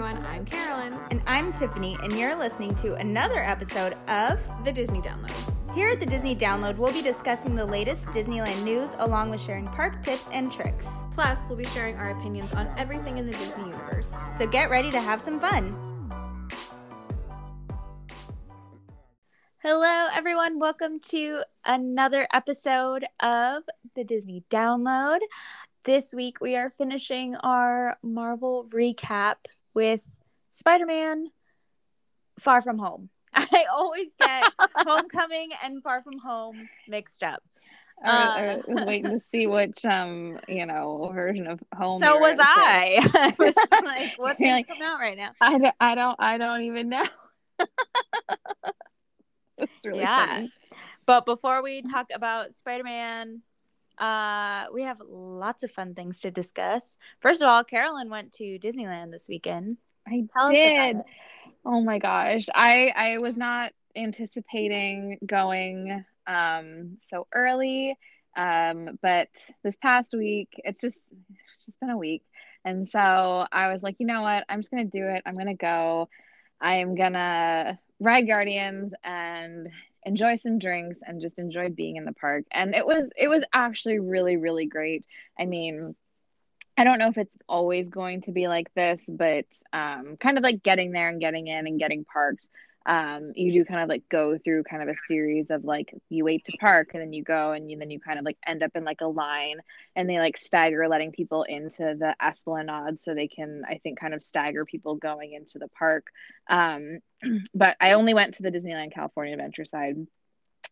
everyone. I'm Carolyn. And I'm Tiffany, and you're listening to another episode of The Disney Download. Here at the Disney Download, we'll be discussing the latest Disneyland news along with sharing park tips and tricks. Plus, we'll be sharing our opinions on everything in the Disney universe. So get ready to have some fun. Hello, everyone. Welcome to another episode of the Disney Download. This week, we are finishing our Marvel recap with Spider Man Far From Home. I always get Homecoming and Far From Home mixed up. I, was, I was waiting to see which um you know version of home. So was I. I was like, what's like, come out right now? I don't, I don't I don't even know. It's really yeah. funny. But before we talk about Spider Man, uh, we have lots of fun things to discuss. First of all, Carolyn went to Disneyland this weekend. I Tell did. Oh my gosh. I I was not anticipating going um so early. Um, but this past week, it's just it's just been a week. And so I was like, you know what? I'm just gonna do it. I'm gonna go. I'm gonna ride Guardians and enjoy some drinks and just enjoy being in the park. And it was it was actually really really great. I mean, I don't know if it's always going to be like this, but um, kind of like getting there and getting in and getting parked um, you do kind of like go through kind of a series of like you wait to park and then you go and you, then you kind of like end up in like a line and they like stagger letting people into the esplanade so they can I think kind of stagger people going into the park. Um, but I only went to the Disneyland California Adventure side.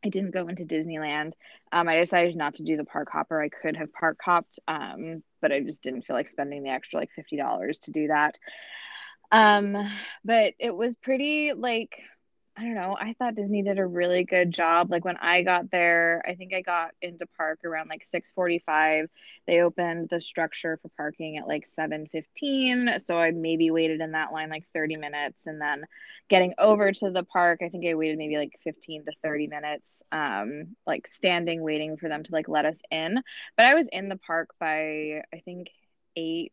I didn't go into Disneyland. Um, I decided not to do the park hopper. I could have park hopped, um, but I just didn't feel like spending the extra like fifty dollars to do that. Um, but it was pretty like I don't know. I thought Disney did a really good job. Like when I got there, I think I got into park around like 6:45. They opened the structure for parking at like 7:15, so I maybe waited in that line like 30 minutes and then getting over to the park, I think I waited maybe like 15 to 30 minutes um like standing waiting for them to like let us in. But I was in the park by I think 8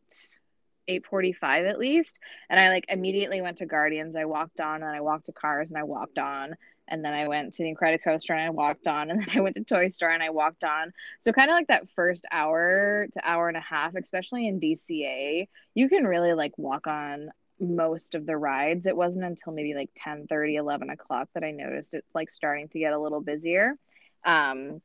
8:45 at least. And I like immediately went to Guardians. I walked on and I walked to Cars and I walked on. And then I went to the Incredicoaster and I walked on. And then I went to Toy Story and I walked on. So kind of like that first hour to hour and a half especially in DCA you can really like walk on most of the rides. It wasn't until maybe like 10 30 11 o'clock that I noticed it like starting to get a little busier. Um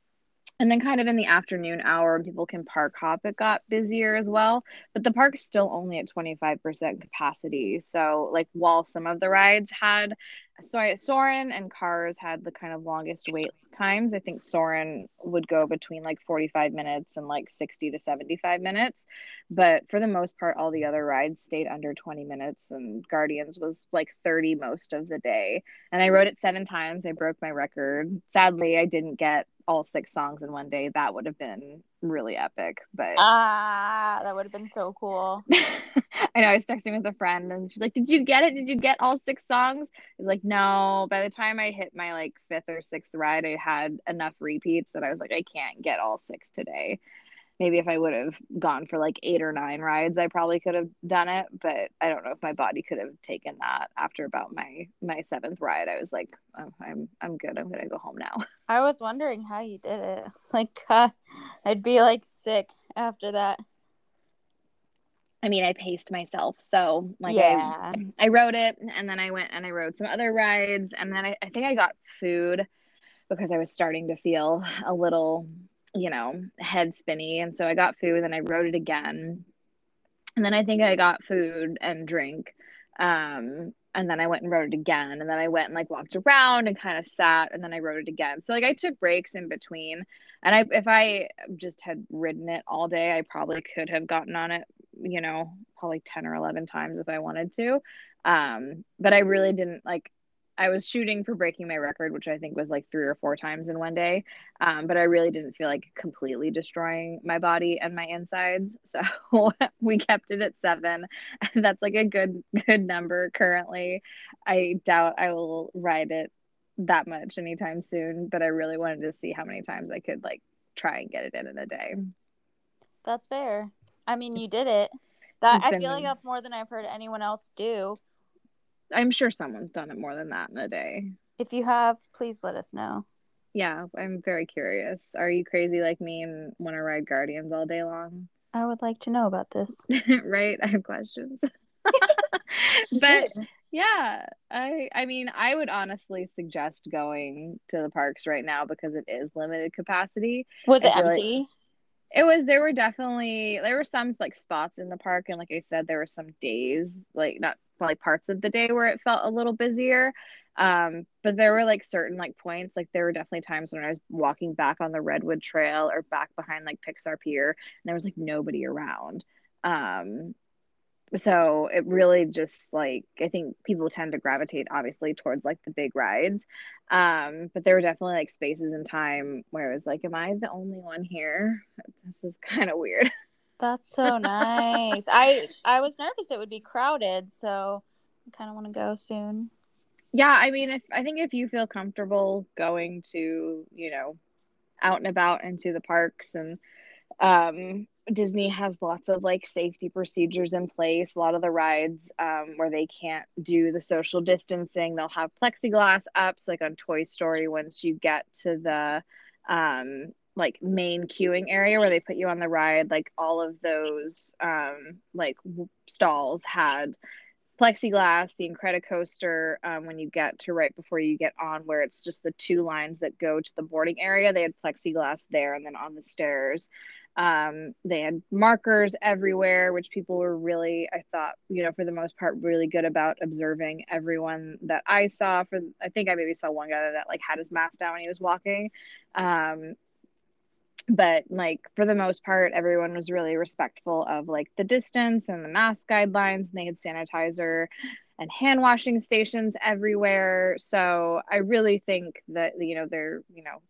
and then kind of in the afternoon hour people can park hop it got busier as well but the park's still only at 25% capacity. So like while some of the rides had sorry soarin' and cars had the kind of longest wait times. I think soarin' would go between like 45 minutes and like 60 to 75 minutes. But for the most part all the other rides stayed under 20 minutes and guardians was like 30 most of the day. And i rode it seven times. I broke my record. Sadly i didn't get all six songs in one day, that would have been really epic. But ah, that would have been so cool. I know I was texting with a friend and she's like, Did you get it? Did you get all six songs? I was like, No. By the time I hit my like fifth or sixth ride, I had enough repeats that I was like, I can't get all six today maybe if I would have gone for like eight or nine rides, I probably could have done it. But I don't know if my body could have taken that after about my my seventh ride. I was like, oh, I'm I'm good. I'm gonna go home now. I was wondering how you did it. It's like uh, I'd be like sick after that. I mean, I paced myself. So like yeah. I, I rode it and then I went and I rode some other rides and then I, I think I got food because I was starting to feel a little you know, head spinny. And so I got food and I rode it again. And then I think I got food and drink. Um, and then I went and rode it again. And then I went and like walked around and kind of sat and then I rode it again. So like I took breaks in between. And I if I just had ridden it all day, I probably could have gotten on it, you know, probably 10 or 11 times if I wanted to. Um, but I really didn't like I was shooting for breaking my record, which I think was like three or four times in one day. Um, but I really didn't feel like completely destroying my body and my insides. So we kept it at seven. That's like a good, good number currently. I doubt I will ride it that much anytime soon, but I really wanted to see how many times I could like try and get it in in a day. That's fair. I mean, you did it. That I feel like that's more than I've heard anyone else do. I'm sure someone's done it more than that in a day. If you have, please let us know. Yeah, I'm very curious. Are you crazy like me and want to ride Guardians all day long? I would like to know about this. right? I have questions. but yeah, I I mean, I would honestly suggest going to the parks right now because it is limited capacity. Was I it feel like- empty? It was there were definitely there were some like spots in the park and like I said there were some days like not like parts of the day where it felt a little busier. Um but there were like certain like points like there were definitely times when I was walking back on the Redwood Trail or back behind like Pixar Pier and there was like nobody around. Um so it really just like I think people tend to gravitate obviously towards like the big rides. Um, but there were definitely like spaces in time where it was like, Am I the only one here? This is kind of weird. That's so nice. I I was nervous it would be crowded, so I kind of want to go soon. Yeah, I mean if I think if you feel comfortable going to, you know, out and about into the parks and um Disney has lots of like safety procedures in place. A lot of the rides um, where they can't do the social distancing, they'll have plexiglass ups, like on Toy Story. Once you get to the um, like main queuing area where they put you on the ride, like all of those um, like w- stalls had plexiglass. The Incredicoaster, um, when you get to right before you get on, where it's just the two lines that go to the boarding area, they had plexiglass there, and then on the stairs. Um they had markers everywhere which people were really i thought you know for the most part really good about observing everyone that i saw. For i think i maybe saw one guy that like had his mask down when he was walking. Um but like for the most part everyone was really respectful of like the distance and the mask guidelines and they had sanitizer and hand washing stations everywhere so i really think that you know they're you know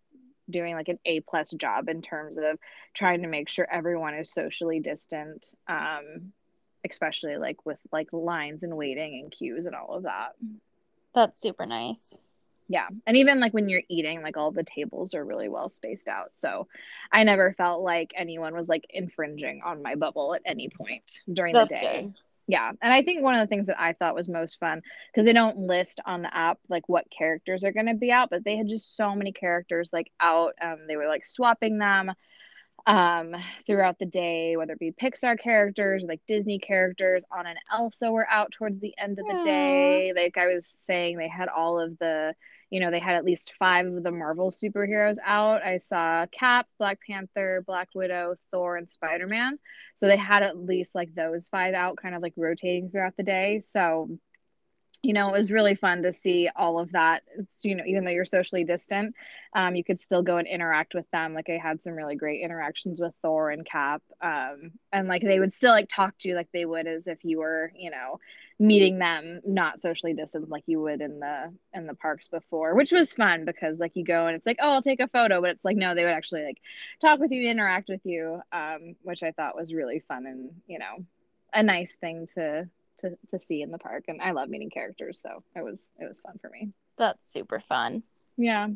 doing like an A plus job in terms of trying to make sure everyone is socially distant, um, especially like with like lines and waiting and queues and all of that. That's super nice. Yeah. And even like when you're eating, like all the tables are really well spaced out. So I never felt like anyone was like infringing anna my bubble at any point during That's the day good. yeah and i think one of the things that i thought was most fun because they don't list on the app like what characters are going to be out but they had just so many characters like out um, they were like swapping them um throughout the day whether it be pixar characters like disney characters on and elsa were out towards the end of the Aw. day like i was saying they had all of the you know they had at least five of the marvel superheroes out. I saw cap black panther black widow thor and spider-man. So they had at least like those five out kind of like rotating throughout the day. So you know it was really fun to see all of that. You know even though you're socially distant um, you could still go and interact with them. Like i had some really great interactions with thor and cap um, and like they would still like talk to you like they would as if you were you know meeting them not socially distant like you would in the in the parks before which was fun because like you go and it's like oh i'll take a photo but it's like no they would actually like talk with you interact with you um, which i thought was really fun and you know a nice thing to to to see in the park and I love meeting characters so it was it was fun for me. That's super fun. Yeah.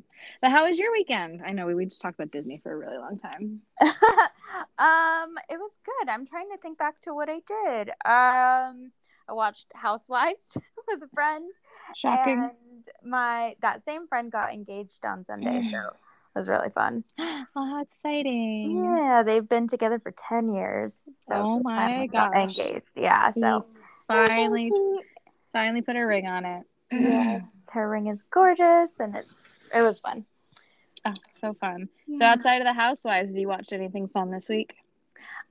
But how was your weekend? I know we, we just talked about Disney for a really long time. um, it was good. I'm trying to think back to what I did. Um, I watched Housewives with a friend, Shocking. and my that same friend got engaged on Sunday, so it was really fun. oh, how exciting. Yeah, they've been together for ten years. So Oh my gosh. engaged. Yeah, so Finally Sweet. finally put a ring on it. yes, her ring is gorgeous, and it's it was fun. Oh, so fun. So outside of the housewives, have you watched anything fun this week?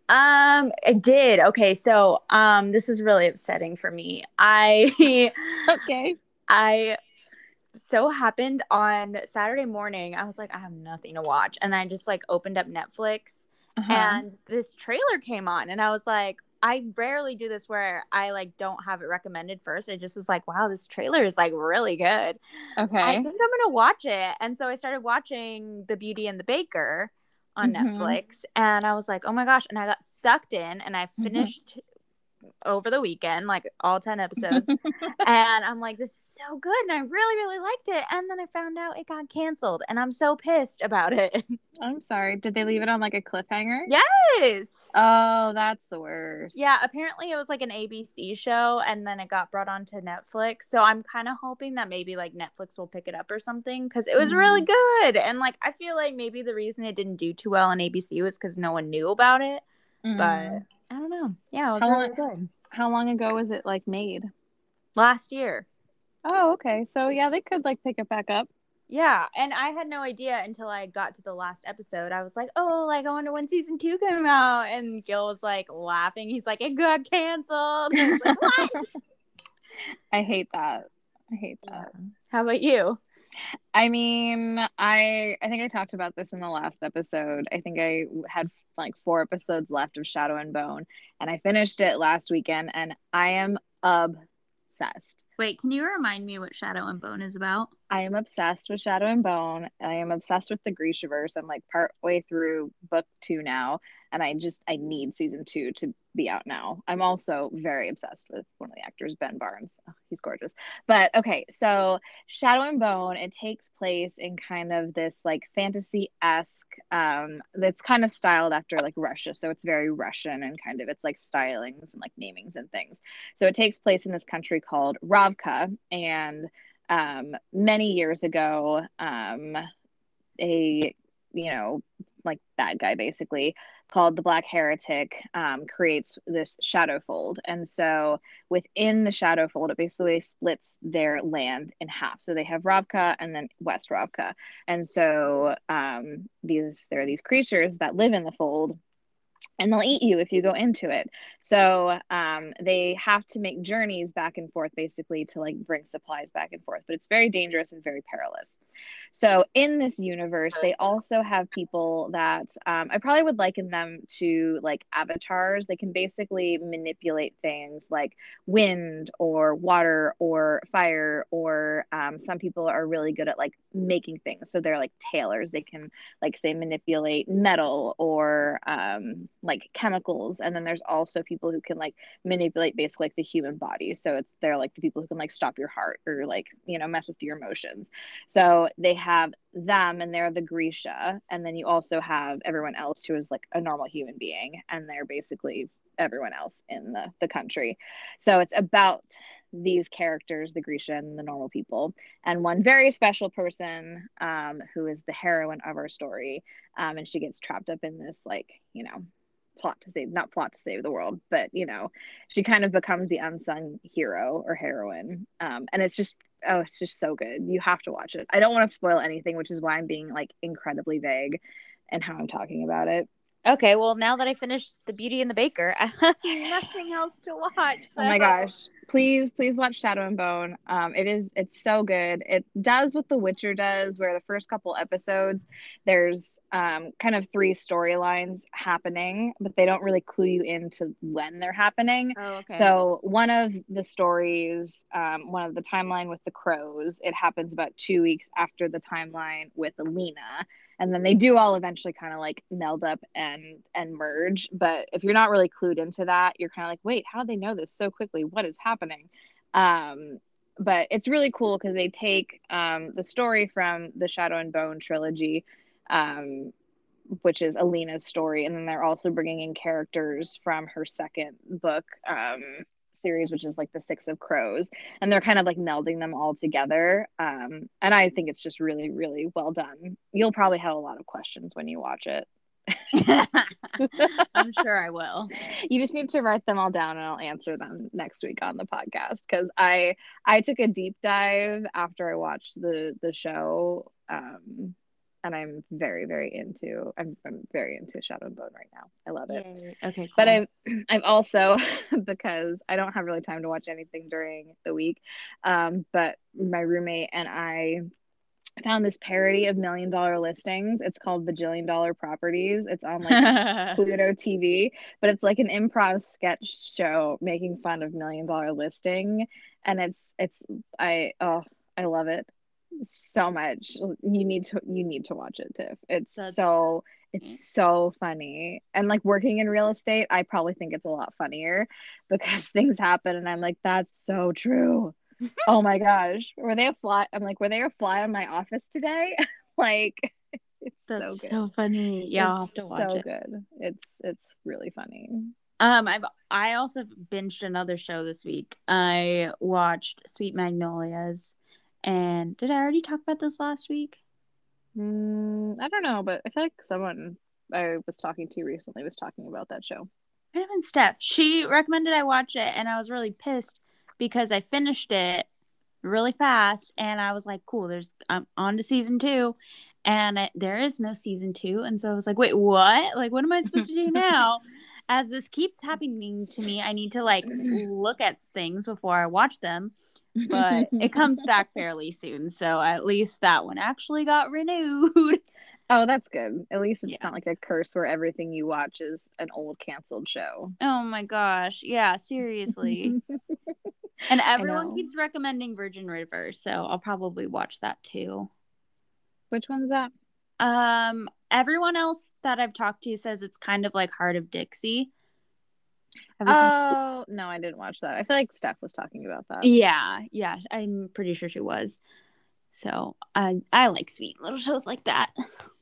Um, I did. Okay, so um, this is really upsetting for me. I Okay. I so happened on Saturday morning. I was like, I have nothing to watch, and I just like opened up Netflix, Uh-huh. and this trailer came on, and I was like, I rarely do this where I like don't have it recommended first. I just was like, wow, this trailer is like really good. Okay. I think I'm gonna watch it, and so I started watching The Beauty and the Baker on Mhm. Netflix, and I was like, oh my gosh, and I got sucked in, and I Mhm. finished over the weekend, like all 10 episodes. and I'm like, this is so good. And I really, really liked it. And then I found out it got canceled. And I'm so pissed about it. I'm sorry. Did they leave it on like a cliffhanger? Yes. Oh, that's the worst. Yeah, apparently it was like an ABC show and then it got brought onto Netflix. So I'm kind of hoping that maybe like Netflix will pick it up or something because it was mm-hmm. really good. And like I feel like maybe the reason it didn't do too well on ABC was because no one knew about it. Mm-hmm. But I don't know. Yeah, it was how really long, good. How long ago was it like made? Last year. Oh, okay. So yeah, they could like pick it back up. Yeah, and I had no idea until I got to the last episode. I was like, "Oh, like I wonder when season two came out." And Gil was like laughing. He's like, "It got canceled." I, like, what? I hate that. I hate that. Yeah. How about you? I mean, I I think I talked about this in the last episode. I think I had like four episodes left of Shadow and Bone, and I finished it last weekend, and I am obsessed. Wait, can you remind me what Shadow and Bone is about? I am obsessed with Shadow and Bone. I am obsessed with the Grishaverse. I'm like part way through book two now, and I just I need season two to be out now. I'm also very obsessed with one of the actors, Ben Barnes. Oh, he's gorgeous. But okay, so Shadow and Bone, it takes place in kind of this like fantasy esque. Um, that's kind of styled after like Russia, so it's very Russian and kind of it's like stylings and like namings and things. So it takes place in this country called Ravka, and um, many years ago, um, a you know like bad guy basically called the Black Heretic um, creates this shadow fold. And so within the shadow fold, it basically splits their land in half. So they have Ravka and then West Ravka. And so um, these there are these creatures that live in the fold and they'll eat you if you go into it. So um, they have to make journeys back and forth basically to like bring supplies back and forth, but it's very dangerous and very perilous. So in this universe, they also have people that um, I probably would liken them to like avatars. They can basically manipulate things like wind or water or fire, or um, some people are really good at like making things. So they're like tailors. They can like say manipulate metal or um, like chemicals. And then there's also people who can like manipulate basically like the human body. So it's they're like the people who can like stop your heart or like you know mess with your emotions. So they have them and they're the grisha. And then you also have everyone else who is like a normal human being. And they're basically everyone else in the, the country. So it's about these characters, the Grisha, the normal people, and one very special person um, who is the heroine of our story. Um, and she gets trapped up in this, like, you know, plot to save not plot to save the world but you know she kind of becomes the unsung hero or heroine. Um, and it's just oh it's just so good. You have to watch it. I don't want to spoil anything which is why i'm being like incredibly vague and how i'm talking about it Okay, well, now that I finished The Beauty and the Baker, I have nothing else to watch. So. Oh my gosh. Please, please watch Shadow and Bone. Um, it is, it's so good. It does what The Witcher does, where the first couple episodes, there's um, kind of three storylines happening, but they don't really clue you into when they're happening. Oh, okay. So, one of the stories, um, one of the timeline with the crows, it happens about two weeks after the timeline with Alina and then they do all eventually kind of like meld up and and merge. But if you're not really clued into that you're kind of like wait how do they know this so quickly? What is happening? Um but it's really cool because they take um the story from the shadow and bone trilogy um which is alina's story. And then they're also bringing in characters from her second book um series, which is like the Six of Crows, and they're kind of like melding them all together. Um, and I think it's just really, really well done. You'll probably have a lot of questions when you watch it. I'm sure I will. You just need to write them all down and I'll answer them next week on the podcast cuz I I took a deep dive after I watched the the show um and I'm very, very into. I'm, I'm very into Shadow and Bone right now. I love it. Yay. Okay, cool. but I'm I've also because I don't have really time to watch anything during the week. Um, but my roommate and I found this parody of Million Dollar Listings. It's called Bajillion Dollar Properties. It's on like Pluto TV, but it's like an improv sketch show making fun of Million Dollar Listing, and it's it's I oh I love it so much. You need to you need to watch it, Tiff. It's That's... so It's so funny. And like working in real estate, I probably think it's a lot funnier because things happen and I'm like, that's so true. oh my gosh. Were they a fly? I'm like, were they a fly on my office today? like it's That's so so, funny. Yeah, I'll have to watch so it. good. It's it's really funny. Um, I've I also binged another show this week. I watched Sweet Magnolias, and did I already talk about this last week? Mm, I don't know, but I feel like someone I was talking to recently was talking about that show. Might have been Steph. She recommended I watch it, and I was really pissed because I finished it really fast, and I was like, "Cool, there's I'm on to season two, and I, there is no season two, and so I was like, "Wait, what? Like, what am I supposed to do now?" As this keeps happening to me, I need to like look at things before I watch them, but it comes back fairly soon, so at least that one actually got renewed. Oh, that's good. At least it's Yeah. not like a curse where everything you watch is an old canceled show. Oh my gosh, yeah, seriously. And everyone keeps recommending Virgin River, so I'll probably watch that too. Which one's that? Um, everyone else that I've talked to says it's kind of like Hart of Dixie. Seen- Oh, no, I didn't watch that. I feel like Steph was talking about that. yeah, yeah, I'm pretty sure she was. So I I like sweet little shows like that.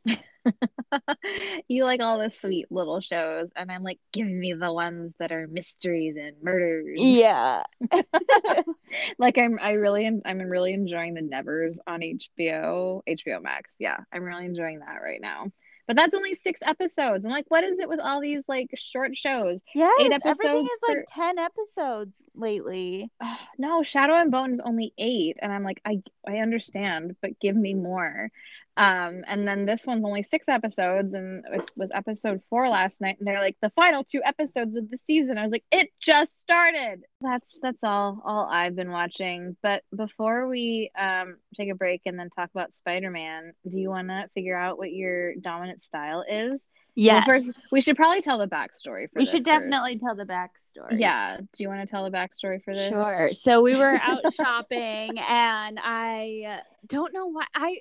you like all the sweet little shows, and I'm like, give me the ones that are mysteries and murders. Yeah. like I'm, I really, I'm really enjoying the Nevers on HBO, HBO Max. Yeah, I'm really enjoying that right now. But that's only six episodes. I'm like, what is it with all these like short shows? Yes, everything episodes is like 10 episodes lately. "Ah, no, Shadow and Bone is only eight, and I'm like, I, I understand, but give me more. Um, and then this one's only six episodes, and it was episode four last night, and they're like the final two episodes of the season. I was like, it just started. That's that's all all I've been watching. But before we um take a break and then talk about Spider Man, do you want to figure out what your dominant style is? Well, first, we should probably tell the backstory for we this should first. definitely tell the backstory. Yeah. Do you want to tell the backstory for this? Sure. So we were out shopping and I uh, don't know why I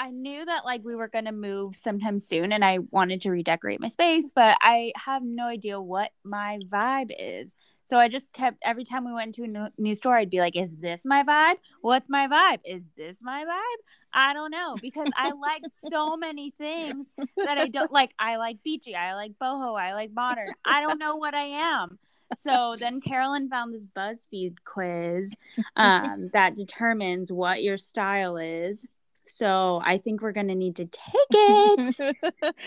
I knew that like we were going to move sometime soon and I wanted to redecorate my space, but I have no idea what my vibe is. So I just kept every time we went to a new, new store I'd be like, "Is this my vibe? What's my vibe? Is this my vibe?" I don't know because I like so many things that I don't like. I like beachy, I like boho, I like modern. I don't know what I am. So then Carolyn found this BuzzFeed quiz um, that determines what your style is. So I think we're gonna need to take it.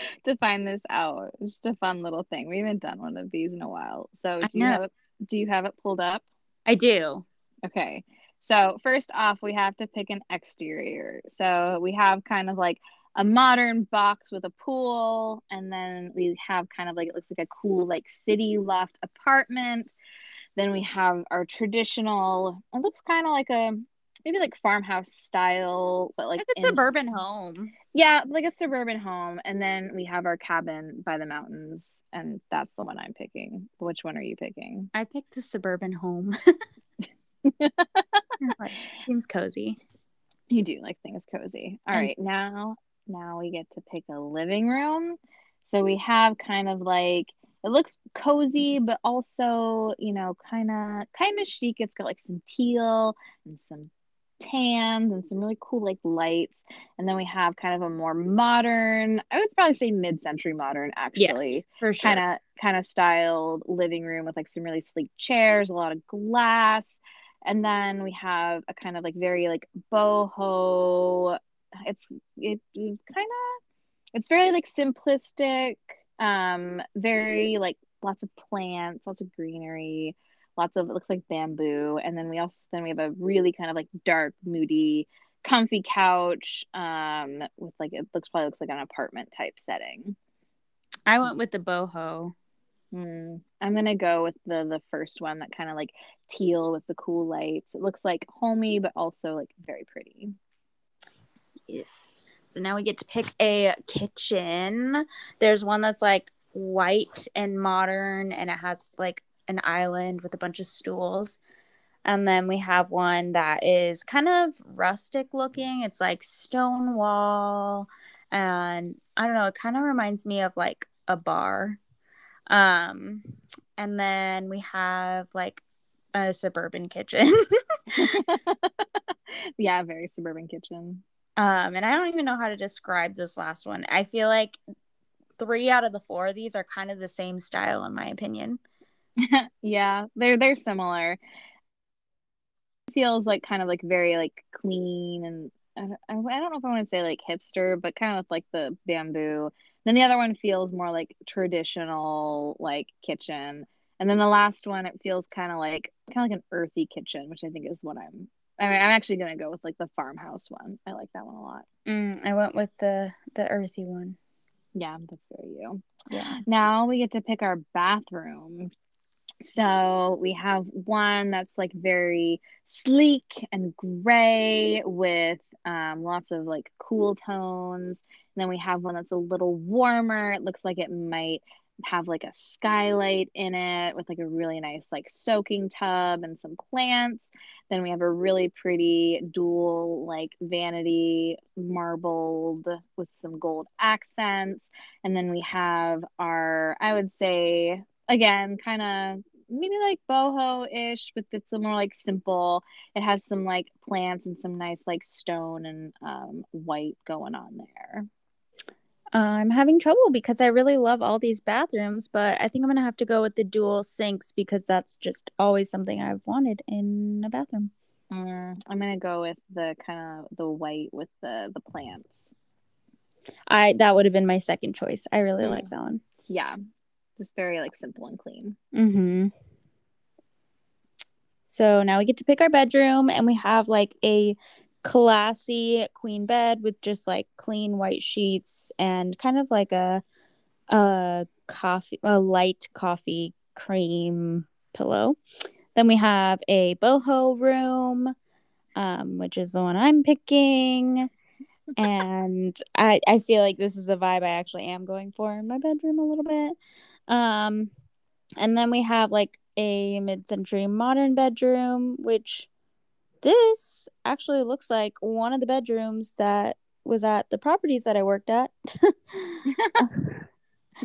to find this out. It's just a fun little thing. We haven't done one of these in a while. So do you have it do you have it pulled up? I do. Okay. So first off, we have to pick an exterior. So we have kind of like a modern box with a pool, and then we have kind of like it looks like a cool like city loft apartment. Then we have our traditional. It looks kind of like a maybe like farmhouse style, but like a in- suburban home. yeah, like a suburban home. And then we have our cabin by the mountains, and that's the one I'm picking. Which one are you picking? I picked the suburban home. Seems cozy. You do like things cozy. All And- right, now now we get to pick a living room. So we have kind of like it looks cozy, but also, you know, kind of kind of chic. It's got like some teal and some tans and some really cool like lights. And then we have kind of a more modern, I would probably say mid-century modern actually. For sure. kind of kind of styled living room with like some really sleek chairs, a lot of glass. And then we have a kind of like very like boho. It's it, kind of it's very like simplistic, um, very like lots of plants, lots of greenery, lots of it looks like bamboo. And then we also then we have a really kind of like dark, moody, comfy couch, um, with like it looks probably looks like an apartment type setting. I went with the boho. Hmm. I'm gonna go with the the first one that kind of like teal with the cool lights. It looks like homey, but also like very pretty. Yes. So now we get to pick a kitchen. There's one that's like white and modern and it has like an island with a bunch of stools. And then we have one that is kind of rustic looking. It's like stone wall and I don't know, it kind of reminds me of like a bar. Um and then we have like a suburban kitchen. yeah, very suburban kitchen. Um and I don't even know how to describe this last one. I feel like 3 out of the 4 of these are kind of the same style in my opinion. yeah, they're they're similar. Feels like kind of like very like clean and I don't, I don't know if I want to say like hipster, but kind of with like the bamboo. Then the other one feels more like traditional, like kitchen. And then the last one, it feels kind of like kind of like an earthy kitchen, which I think is what I'm. I mean, I'm actually gonna go with like the farmhouse one. I like that one a lot. Mm, I went with the the earthy one. Yeah, that's very you. Yeah. Now we get to pick our bathroom. So we have one that's like very sleek and gray with um, lots of like cool tones. And then we have one that's a little warmer. It looks like it might have like a skylight in it with like a really nice like soaking tub and some plants. Then we have a really pretty dual like vanity marbled with some gold accents. And then we have our, I would say, again, kind of maybe like boho ish, but it's a more like simple. It has some like plants and some nice like stone and um, white going on there. I'm having trouble because I really love all these bathrooms, but I think I'm gonna have to go with the dual sinks because that's just always something I've wanted in a bathroom. Mm, I'm gonna go with the kind of the white with the the plants. I that would have been my second choice. I really mm. like that one. Yeah, just very like simple and clean. Mm-hmm. So now we get to pick our bedroom, and we have like a classy queen bed with just like clean white sheets and kind of like a a coffee a light coffee cream pillow. Then we have a boho room, um, which is the one I'm picking. and I, I feel like this is the vibe I actually am going for in my bedroom a little bit. Um, and then we have like a mid-century modern bedroom, which this actually looks like one of the bedrooms that was at the properties that I worked at.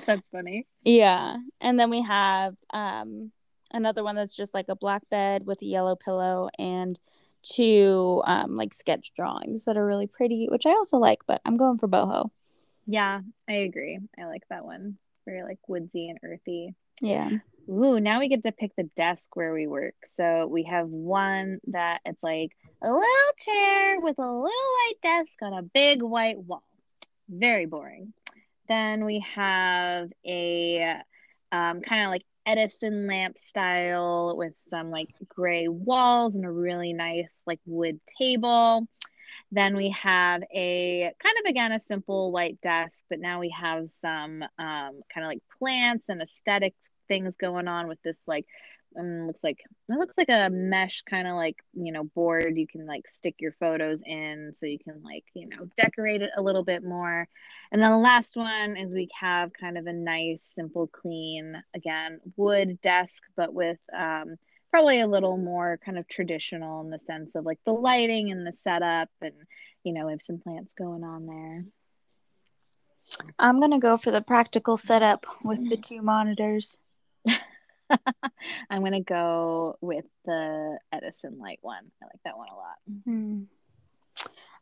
that's funny. Yeah. And then we have um another one that's just like a black bed with a yellow pillow and two um like sketch drawings that are really pretty, which I also like, but I'm going for boho. Yeah, I agree. I like that one very like woodsy and earthy. Yeah. Ooh, now we get to pick the desk where we work. So we have one that it's like a little chair with a little white desk on a big white wall. Very boring. Then we have a um, kind of like Edison lamp style with some like gray walls and a really nice like wood table. Then we have a kind of again a simple white desk, but now we have some um, kind of like plants and aesthetic things going on with this like um, looks like it looks like a mesh kind of like you know board you can like stick your photos in so you can like you know decorate it a little bit more. And then the last one is we have kind of a nice simple clean again wood desk but with um, probably a little more kind of traditional in the sense of like the lighting and the setup and you know we have some plants going on there. I'm going to go for the practical setup with the two monitors. I'm going to go with the edison light one. I like that one a lot. Hmm.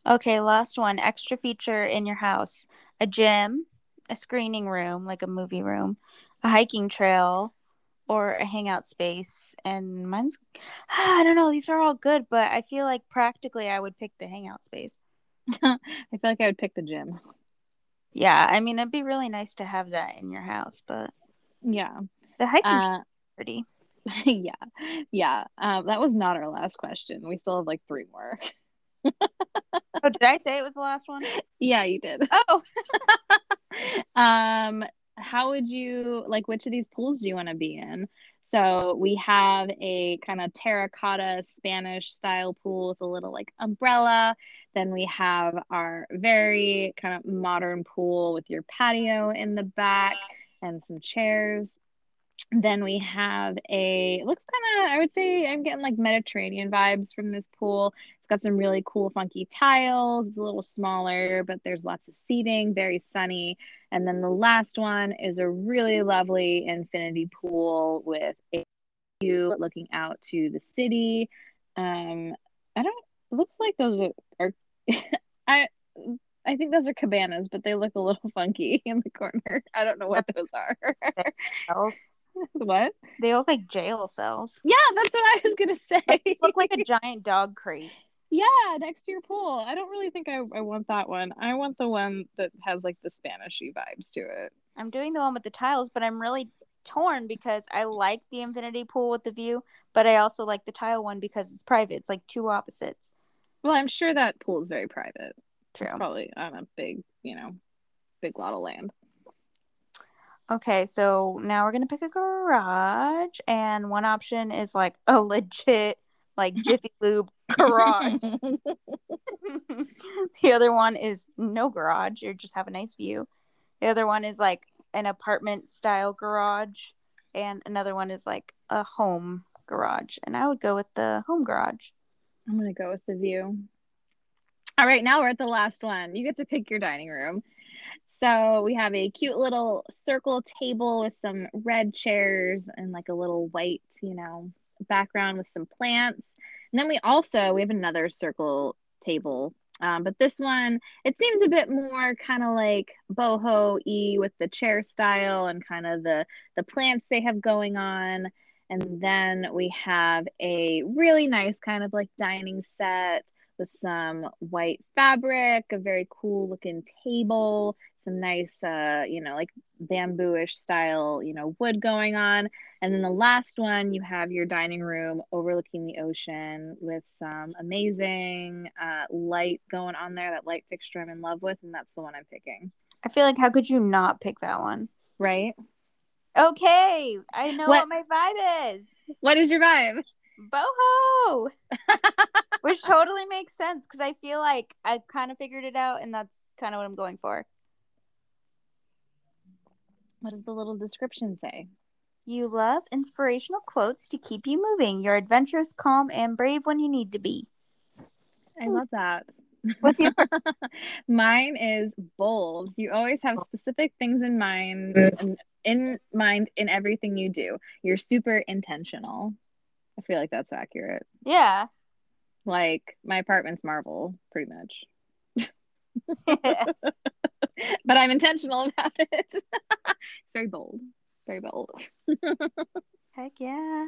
okay last one. Extra feature in your house. A gym a screening room like a movie room a hiking trail or a hangout space and mine's i don't know these are all good but i feel like practically i would pick the hangout space. I feel like i would pick the gym. Yeah i mean it'd be really nice to have that in your house but yeah. the hiking uh, pretty. Yeah yeah um, that was not our last question. We still have like three more. Oh did i say it was the last one? Yeah you did. Oh. Um how would you like which of these pools do you want to be in? So we have a kind of terracotta Spanish style pool with a little like umbrella. Then we have our very kind of modern pool with your patio in the back and some chairs. Then we have a looks kind of I would say I'm getting like Mediterranean vibes from this pool. It's got some really cool funky tiles. It's a little smaller, but there's lots of seating, very sunny. And then the last one is a really lovely infinity pool with a view looking out to the city. Um I don't looks like those are, are I I think those are cabanas, but they look a little funky in the corner. I don't know what those are. what? They look like jail cells. Yeah, that's what I was gonna say. Look like a giant dog crate. Yeah, next to your pool. I don't really think I, I want that one. I want the one that has like the Spanishy vibes to it. I'm doing the one with the tiles, but I'm really torn because I like the infinity pool with the view, but I also like the tile one because it's private. It's like two opposites. Well, I'm sure that pool is very private. True. It's probably on a big, you know, big lot of land. Okay, so now we're gonna pick a garage, and one option is like a legit, like Jiffy Lube garage. the other one is no garage; you just have a nice view. The other one is like an apartment style garage, and another one is like a home garage. And I would go with the home garage. I'm gonna go with the view. All right, now we're at the last one. You get to pick your dining room. So we have a cute little circle table with some red chairs and like a little white, you know, background with some plants. And then we also we have another circle table. Um, but this one, it seems a bit more kind of like boho e with the chair style and kind of the the plants they have going on. And then we have a really nice kind of like dining set with some white fabric, a very cool looking table, some nice, uh, you know, like bambooish style, you know, wood going on. And then the last one, you have your dining room overlooking the ocean with some amazing uh, light going on there, that light fixture I'm in love with. And that's the one I'm picking. I feel like how could you not pick that one? Right? Okay, I know what, what my vibe is. What is your vibe? Boho! Which totally makes sense because i feel like i kind of figured it out and that's kind of what i'm going for. What does the little description say? You love inspirational quotes to keep you moving. You're adventurous calm and brave when you need to be. I love that. What's your mine is bold. You always have specific things in mind in mind in everything you do. You're super intentional I feel like that's accurate. Yeah. Like my apartment's Marvel, pretty much. but I'm intentional about it. it's very bold. Very bold. Heck yeah.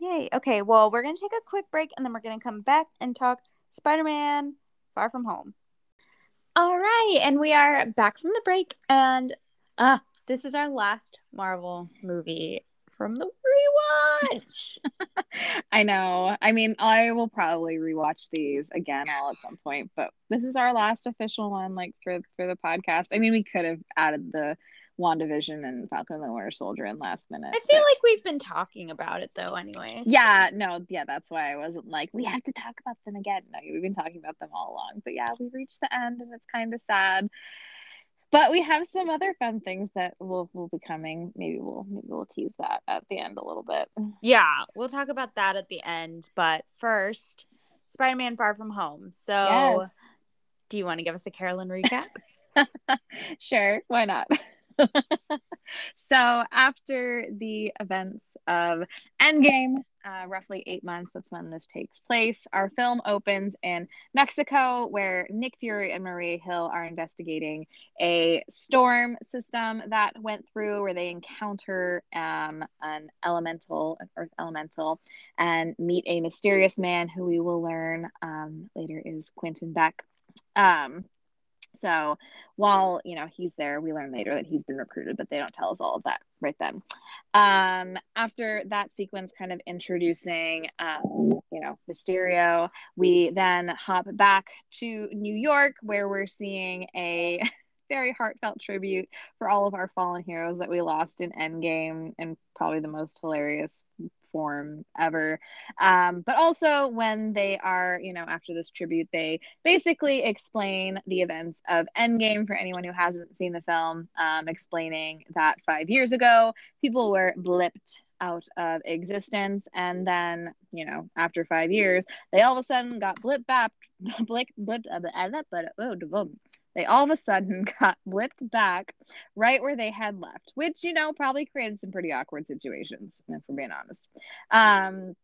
Yay. Okay, well, we're going to take a quick break and then we're going to come back and talk Spider Man Far From Home. All right, and we are back from the break, and uh, this is our last Marvel movie from the rewatch. I know. I mean, I will probably rewatch these again all at some point, but this is our last official one, like for for the podcast. I mean, we could have added the WandaVision and Falcon and the Winter Soldier in last minute. I feel but... like we've been talking about it though, anyways. Yeah, no, yeah, that's why I wasn't like we have to talk about them again. No, we've been talking about them all along. But yeah, we reached the end, and it's kind of sad but we have some other fun things that will will be coming. Maybe we'll maybe we'll tease that at the end a little bit. Yeah, we'll talk about that at the end. But first, Spider-Man: Far From Home. So, yes. do you want to give us a Carolyn recap? sure, why not? so after the events of Endgame, uh, roughly eight months. That's when this takes place. Our film opens in Mexico, where Nick Fury and Maria Hill are investigating a storm system that went through, where they encounter um, an elemental, an earth elemental, and meet a mysterious man who we will learn um, later is Quentin Beck. Um, so while you know he's there, we learn later that he's been recruited, but they don't tell us all of that right then. Um, after that sequence, kind of introducing um, you know Mysterio, we then hop back to New York where we're seeing a very heartfelt tribute for all of our fallen heroes that we lost in Endgame, and probably the most hilarious form ever. Um, but also when they are, you know, after this tribute, they basically explain the events of Endgame for anyone who hasn't seen the film, um, explaining that five years ago, people were blipped out of existence. And then, you know, after five years, they all of a sudden got blipped back, blip, blip, uh, but, oh, they all of a sudden got blipped back right where they had left, which, you know, probably created some pretty awkward situations, if we're being honest. Um,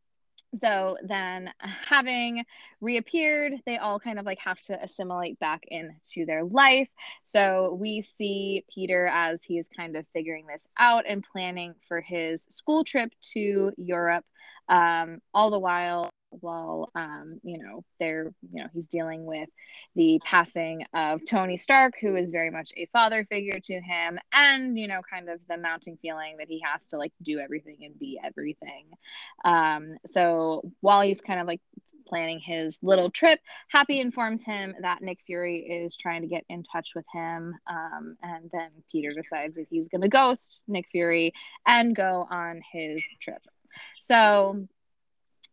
so then having reappeared they all kind of like have to assimilate back into their life so we see peter as he's kind of figuring this out and planning for his school trip to europe um, all the while while um, you know they're you know he's dealing with the passing of tony stark who is very much a father figure to him and you know kind of the mounting feeling that he has to like do everything and be everything um, so while he's kind of like planning his little trip. Happy informs him that Nick Fury is trying to get in touch with him. Um, and then Peter decides that he's going to ghost Nick Fury and go on his trip. So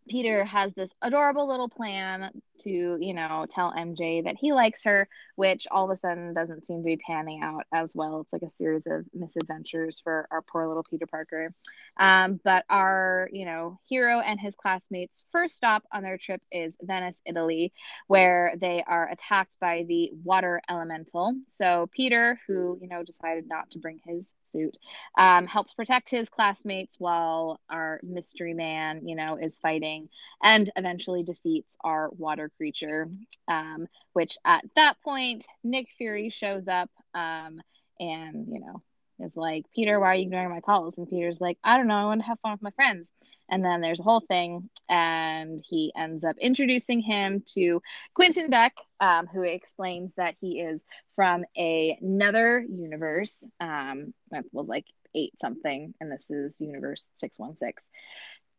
Peter has this adorable little plan to, you know, tell MJ that he likes her, which all of a sudden doesn't seem to be panning out as well. It's like a series of misadventures for our poor little Peter Parker. Um, but our, you know, hero and his classmates' first stop on their trip is Venice, Italy, where they are attacked by the water elemental. So Peter, who, you know, decided not to bring his suit, um, helps protect his classmates while our mystery man, you know, is fighting and eventually defeats our water creature, um, which at that point, Nick Fury shows up um, and, you know, is like, Peter, why are you ignoring my calls? And Peter's like, I don't know, I want to have fun with my friends. And then there's a whole thing, and he ends up introducing him to Quentin Beck, um, who explains that he is from a, another universe. Um, that was like eight something, and this is universe 616.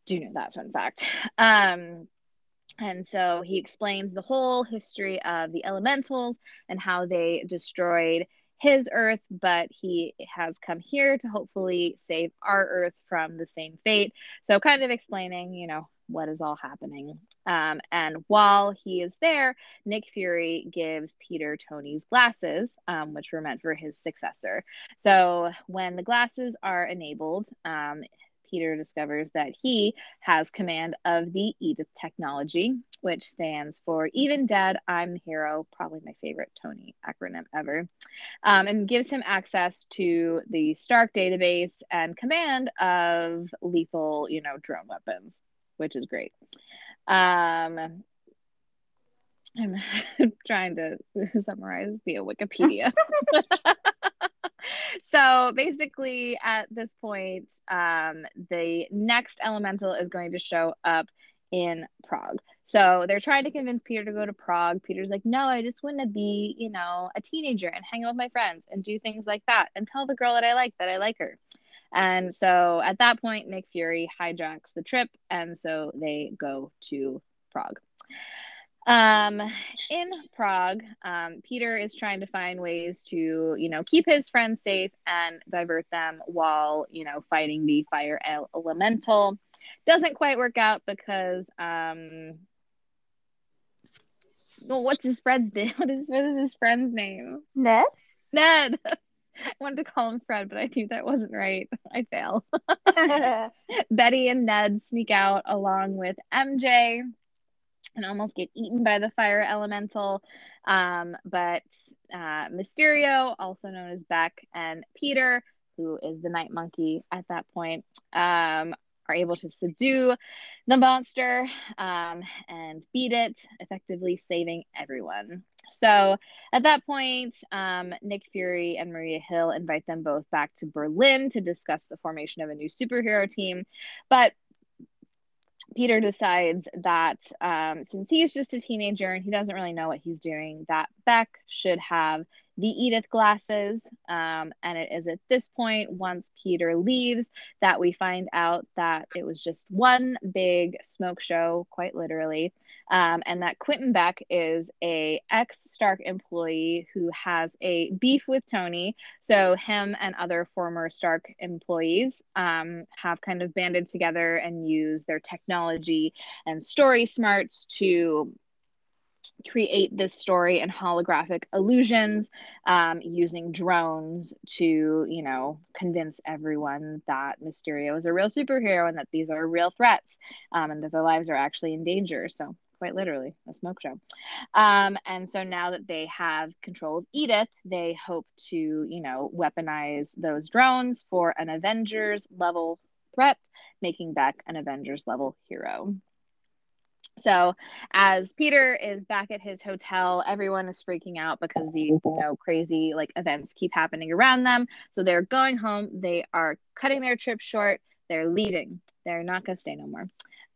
Do you know that fun fact? Um, and so he explains the whole history of the elementals and how they destroyed his earth, but he has come here to hopefully save our earth from the same fate. So, kind of explaining, you know, what is all happening. Um, and while he is there, Nick Fury gives Peter Tony's glasses, um, which were meant for his successor. So, when the glasses are enabled, um, Peter discovers that he has command of the Edith technology, which stands for Even Dead, I'm the Hero, probably my favorite Tony acronym ever, um, and gives him access to the Stark database and command of lethal, you know, drone weapons, which is great. Um, I'm trying to summarize via Wikipedia. so basically, at this point, um, the next elemental is going to show up in Prague. So they're trying to convince Peter to go to Prague. Peter's like, no, I just want to be, you know, a teenager and hang out with my friends and do things like that and tell the girl that I like that I like her. And so at that point, Nick Fury hijacks the trip. And so they go to Prague. Um, in Prague, um, Peter is trying to find ways to, you know, keep his friends safe and divert them while, you know, fighting the fire elemental. Doesn't quite work out because, um, well, what's his friend's name? What is what is his friend's name? Ned. Ned. I wanted to call him Fred, but I knew that wasn't right. I fail. Betty and Ned sneak out along with MJ and almost get eaten by the fire elemental. Um, but uh, Mysterio, also known as Beck, and Peter, who is the night monkey at that point, um, are able to subdue the monster um, and beat it, effectively saving everyone. So at that point, um, Nick Fury and Maria Hill invite them both back to Berlin to discuss the formation of a new superhero team. But Peter decides that um, since he's just a teenager and he doesn't really know what he's doing, that Beck should have the Edith glasses. Um, and it is at this point, once Peter leaves, that we find out that it was just one big smoke show, quite literally. Um, and that Quentin Beck is a ex Stark employee who has a beef with Tony. So him and other former Stark employees um, have kind of banded together and use their technology and story smarts to create this story and holographic illusions um, using drones to you know convince everyone that mysterio is a real superhero and that these are real threats um, and that their lives are actually in danger. So quite literally a smoke show. Um, and so now that they have control of edith they hope to you know weaponize those drones for an avengers level threat making beck an avengers level hero so, as Peter is back at his hotel, everyone is freaking out because these, you know, crazy like events keep happening around them. So they're going home. They are cutting their trip short. They're leaving. They're not going to stay no more.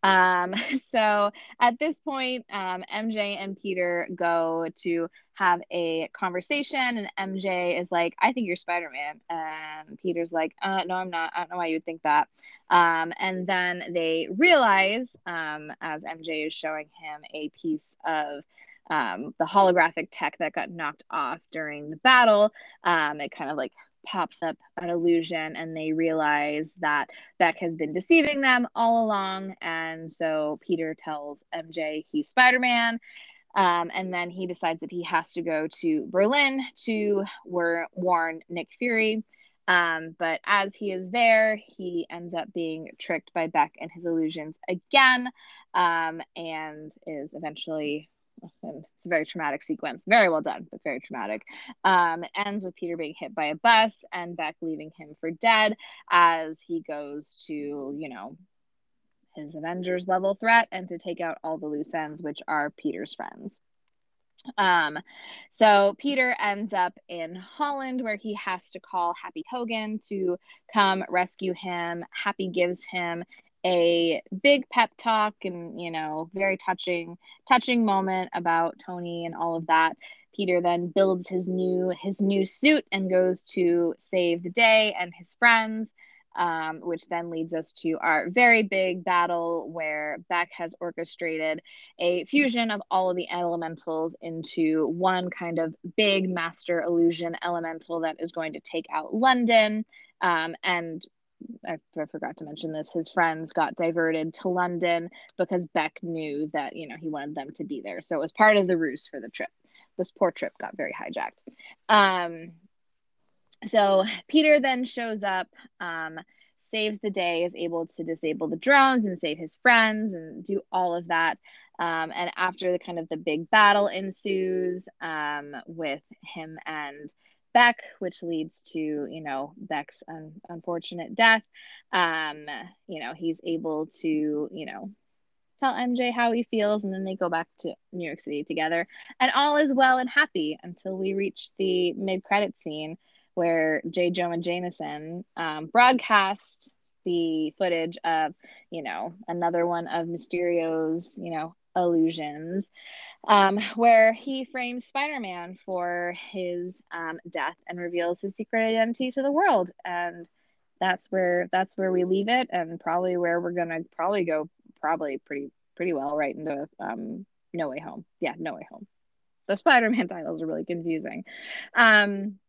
Um, so at this point, um, MJ and Peter go to have a conversation, and MJ is like, I think you're Spider Man. And Peter's like, uh, No, I'm not. I don't know why you would think that. Um, and then they realize, um, as MJ is showing him a piece of um, the holographic tech that got knocked off during the battle. Um, it kind of like pops up an illusion, and they realize that Beck has been deceiving them all along. And so Peter tells MJ he's Spider Man. Um, and then he decides that he has to go to Berlin to war- warn Nick Fury. Um, but as he is there, he ends up being tricked by Beck and his illusions again um, and is eventually and it's a very traumatic sequence. Very well done, but very traumatic. Um, ends with Peter being hit by a bus and Beck leaving him for dead as he goes to, you know, his Avengers level threat and to take out all the loose ends, which are Peter's friends. Um, so Peter ends up in Holland where he has to call Happy Hogan to come rescue him. Happy gives him a big pep talk and you know very touching touching moment about tony and all of that peter then builds his new his new suit and goes to save the day and his friends um, which then leads us to our very big battle where Beck has orchestrated a fusion of all of the elementals into one kind of big master illusion elemental that is going to take out London. Um, and I, forgot to mention this. His friends got diverted to London because Beck knew that you know he wanted them to be there, so it was part of the ruse for the trip. This poor trip got very hijacked. Um, so Peter then shows up, um, saves the day, is able to disable the drones and save his friends and do all of that. Um, and after the kind of the big battle ensues um, with him and Beck, which leads to you know Beck's un- unfortunate death. Um, you know he's able to you know tell MJ how he feels, and then they go back to New York City together, and all is well and happy until we reach the mid-credit scene where J. Jonah Jameson um, broadcast the footage of you know another one of Mysterio's you know illusions, um, where he frames Spider Man for his um, death and reveals his secret identity to the world. And that's where that's where we leave it, and probably where we're gonna probably go probably pretty pretty well right into um, No Way Home. Yeah, No Way Home. The Spider Man titles are really confusing. Um,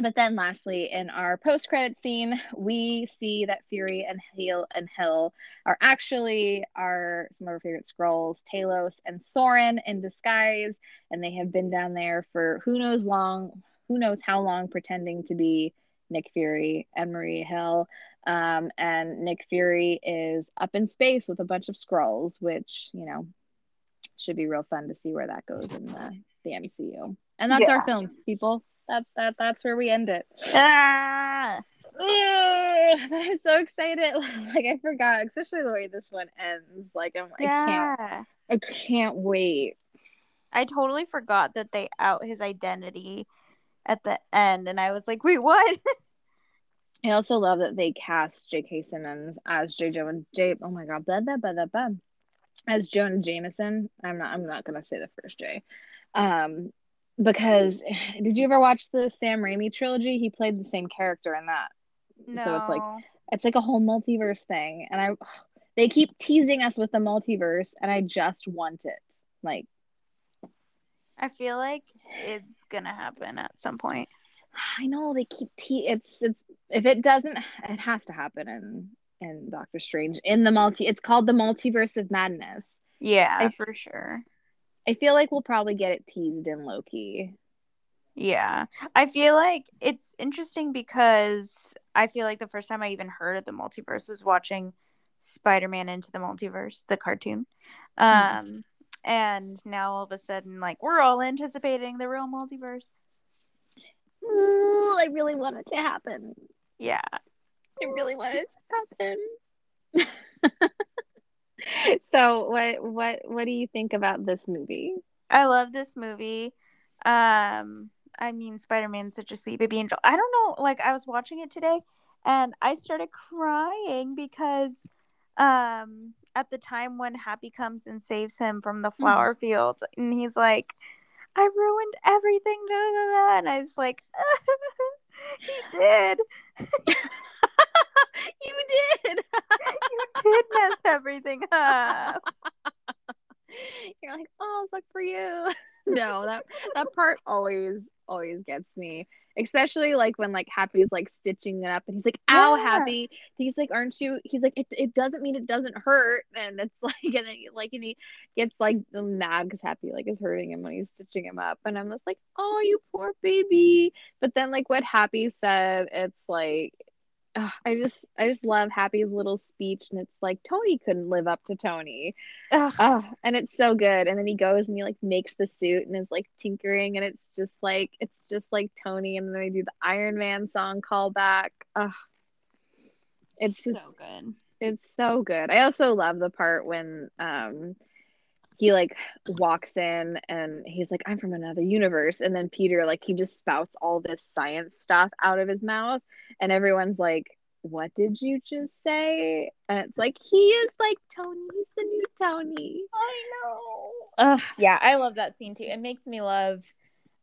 but then lastly in our post-credit scene we see that fury and hill and hill are actually our some of our favorite Skrulls talos and soren in disguise. And they have been down there for who knows long who knows how long pretending to be nick fury and maria hill. Um, and nick fury is up in space with a bunch of Skrulls which you know should be real fun to see where that goes in the, the mcu and that's yeah. our film people that that that's where we end it. Ah! I'm so excited. Like I forgot, especially the way this one ends. Like I'm yeah. I can't I can't wait. I totally forgot that they out his identity at the end and I was like, wait, what? I also love that they cast J.K. Simmons as J. Joe and J. Oh my god, blah, blah, blah, blah, blah, as Jonah Jameson. I'm not. I'm not gonna say the first J. Um, because did you ever watch the Sam Raimi trilogy? He played the same character in that. No. So it's like it's like a whole multiverse thing and I they keep teasing us with the multiverse and I just want it. Like I feel like it's gonna happen at some point. I know they keep te- it's it's if it doesn't it has to happen in in Doctor Strange in the multi it's called the multiverse of madness. Yeah, I- for sure. I feel like we'll probably get it teased in Loki. Yeah. I feel like it's interesting because I feel like the first time I even heard of the multiverse was watching Spider-Man into the multiverse, the cartoon. Mhm. Um and now all of a sudden like we're all anticipating the real multiverse. Ooh, I really want it to happen. Yeah. I really want it to happen. so what what what do you think about this movie? I love this movie. Um, I mean, Spider Man's such a sweet baby angel. I don't know, like I was watching it today, and I started crying because, um, at the time when Happy comes and saves him from the flower field, and he's like, "I ruined everything," da, da, da," and I was like, "He did. you did. You did mess everything up." You're like, oh, it's like for you. no, that that part always always gets me. Especially like when like Happy's like stitching it up and he's like, ow, Yeah. Happy. He's like, aren't you? He's like, it, it doesn't mean it doesn't hurt. And it's like, and then like, and he gets like mad because Happy like is hurting him when he's stitching him up. And I'm just like, oh, you poor baby. But then like what Happy said, it's like, ugh, I just I just love Happy's little speech, and it's like Tony couldn't live up to Tony. Oh, and it's so good. And then he goes and he like makes the suit and is like tinkering, and it's just like it's just like Tony. And then they do the Iron Man song callback. Oh, it's just so good. it's so good. I also love the part when um he like walks in and he's like, I'm from another universe. And then Peter, like, he just spouts all this science stuff out of his mouth. And everyone's like, What did you just say? And it's like, He is like Tony. He's the new Tony. I know. Ugh, yeah, I love that scene too. It makes me love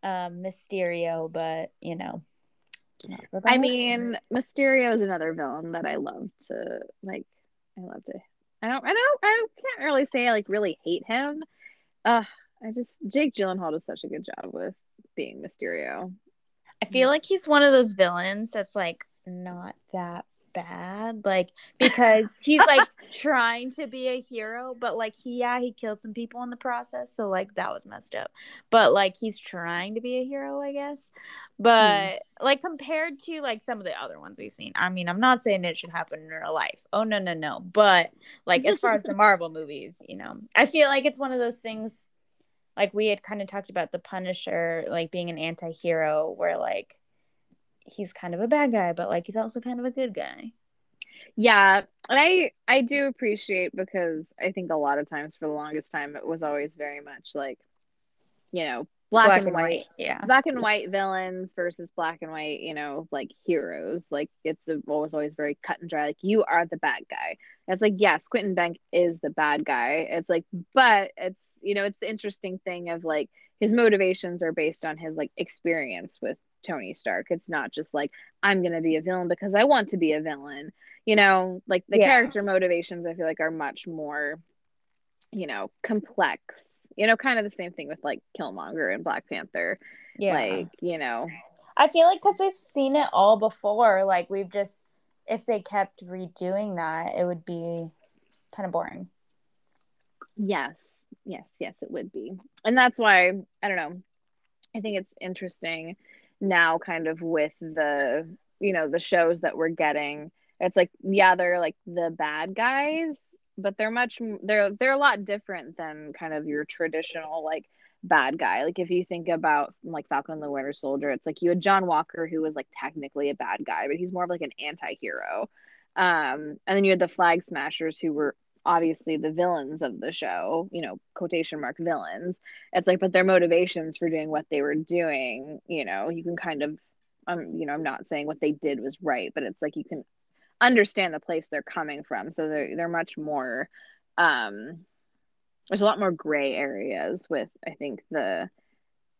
um Mysterio, but you know. not for the I mean, Mysterio is another villain that I love to like. I love to. I don't. I don't. I can't really say I like really hate him. Uh, I just Jake Gyllenhaal does such a good job with being Mysterio. I feel like he's one of those villains that's like not that bad. Like because he's like trying to be a hero, but like he yeah, he killed some people in the process, so like that was messed up. But like he's trying to be a hero, I guess. Hmm. But like compared to like some of the other ones we've seen, I mean, I'm not saying it should happen in real life. Oh no, no, no. But like as far as the Marvel movies, you know, I feel like it's one of those things like we had kind of talked about the Punisher like being an anti-hero where like he's kind of a bad guy, but like he's also kind of a good guy. Yeah, and I I do appreciate because I think a lot of times for the longest time it was always very much like, you know, black, and, white. Yeah. Black and white villains versus black and white, you know, like heroes. Like it's always always very cut and dry. Like you are the bad guy. It's like yes, Quentin Beck is the bad guy. It's like, but it's you know, it's the interesting thing of like his motivations are based on his like experience with Tony Stark. It's not just like I'm gonna be a villain because I want to be a villain. You know, like the Yeah. character motivations I feel like are much more, you know, complex. You know, kind of the same thing with like Killmonger and Black Panther. Yeah. Like, you know, I feel like because we've seen it all before, like we've just if they kept redoing that, it would be kind of boring. yes, yes, yes, it would be. And that's why I don't know. I think it's interesting now kind of with the you know the shows that we're getting it's like yeah they're like the bad guys but they're much they're they're a lot different than kind of your traditional like bad guy. Like if you think about like falcon and the winter soldier it's like you had john walker who was like technically a bad guy but he's more of like an anti-hero. Um and then you had the flag smashers who were obviously the villains of the show you know quotation mark villains. It's like but their motivations for doing what they were doing you know you can kind of um you know i'm not saying what they did was right but it's like you can understand the place they're coming from. So they're they're much more um there's a lot more gray areas with i think the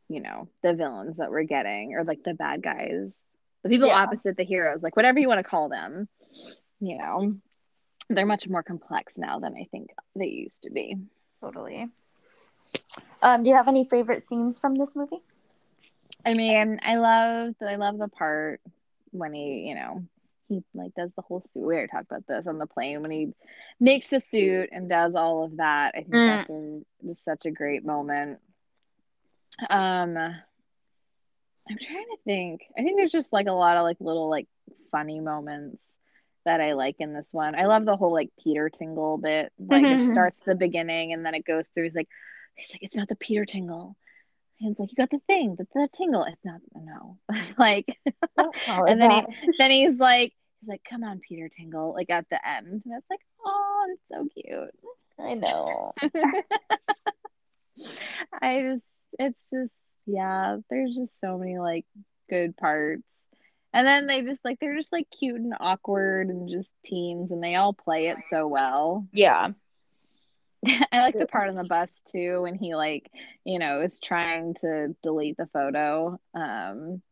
you know the villains that we're getting or like the bad guys the people Yeah. opposite the heroes like whatever you want to call them you know they're much more complex now than i think they used to be Totally. Um, do you have any favorite scenes from this movie? i mean i love i love the part when he you know he like does the whole suit we already talked about this on the plane when he makes the suit and does all of that i think Mm. that's a, just such a great moment um i'm trying to think i think there's just like a lot of like little like funny moments that i like in this one. I love the whole like peter tingle bit. Like it starts the beginning and then it goes through. He's like he's like it's not the peter tingle. And it's like you got the thing the, the tingle. It's not no. Like and then he, then he's like he's like come on peter tingle like at the end. And it's like oh it's so cute. I know. I just, it's just, yeah, there's just so many like good parts. And then they just like, they're just like cute and awkward and just teens and they all play it so well. Yeah. I like the part on the bus too when he like, you know, is trying to delete the photo. Um,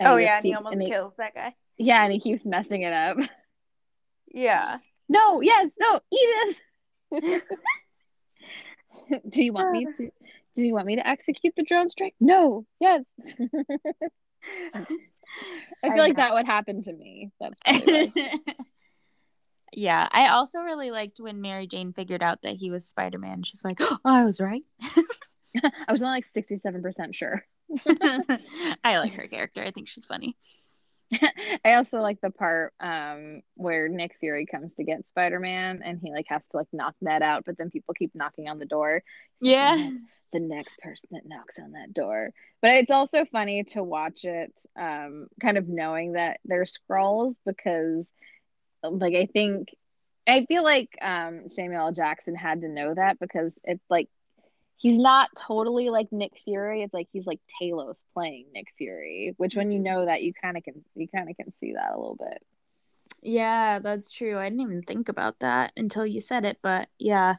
Oh just yeah, and he almost and he- kills that guy. Yeah, and he keeps messing it up. Yeah. No, yes, no, Edith. do you want me to? Do you want me to execute the drone strike? No, yes. I feel I like know. that would happen to me. That's yeah, I also really liked when Mary Jane figured out that he was Spider Man. She's like, "Oh, I was right." I was only like sixty-seven percent sure. I like her character. I think she's funny. I also like the part um where Nick Fury comes to get Spider-Man and he like has to like knock Ned out, but then people keep knocking on the door. He's Yeah. "Ned, the next person that knocks on that door. But it's also funny to watch it, um, kind of knowing that they're Skrulls because, like, I think I feel like um, Samuel L. Jackson had to know that because it's like he's not totally like Nick Fury. It's like he's like Talos playing Nick Fury, which when you mm-hmm. know that, you kind of can you kind of can see that a little bit. Yeah, that's true. I didn't even think about that until you said it, but yeah.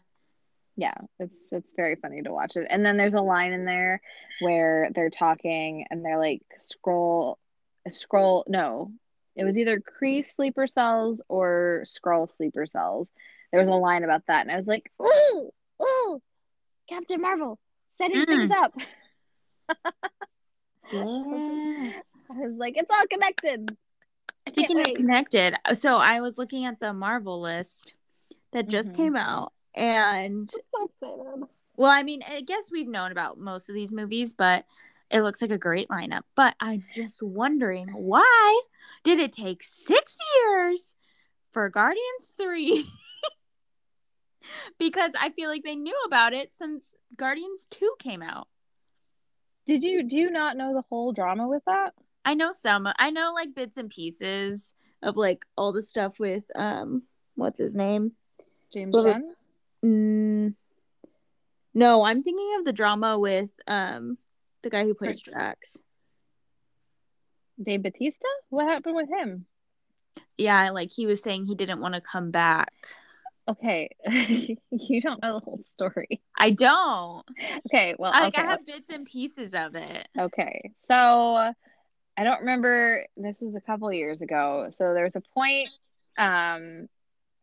yeah it's it's very funny to watch it and then there's a line in there where they're talking and they're like Skrull Skrull no it was either Kree sleeper cells or Skrull sleeper cells there was a line about that and i was like ooh ooh captain marvel setting Mm. things up Yeah. i was like it's all connected Speaking of connected, so I was looking at the Marvel list that just Mhm. came out, and So well, I mean, I guess we've known about most of these movies, but it looks like a great lineup. But I'm just wondering why did it take six years for Guardians 3? because I feel like they knew about it since Guardians 2 came out. did you do you not know the whole drama with that I know some. I know like bits and pieces of like all the stuff with um what's his name? james Gunn? Mm, no, I'm thinking of the drama with um the guy who plays Drax. dave batista what happened with him Yeah, like he was saying he didn't want to come back. Okay, you don't know the whole story. I don't. Okay, well, Like okay, I have bits and pieces of it. okay. So I don't remember. This was a couple years ago. So there was a point. Um,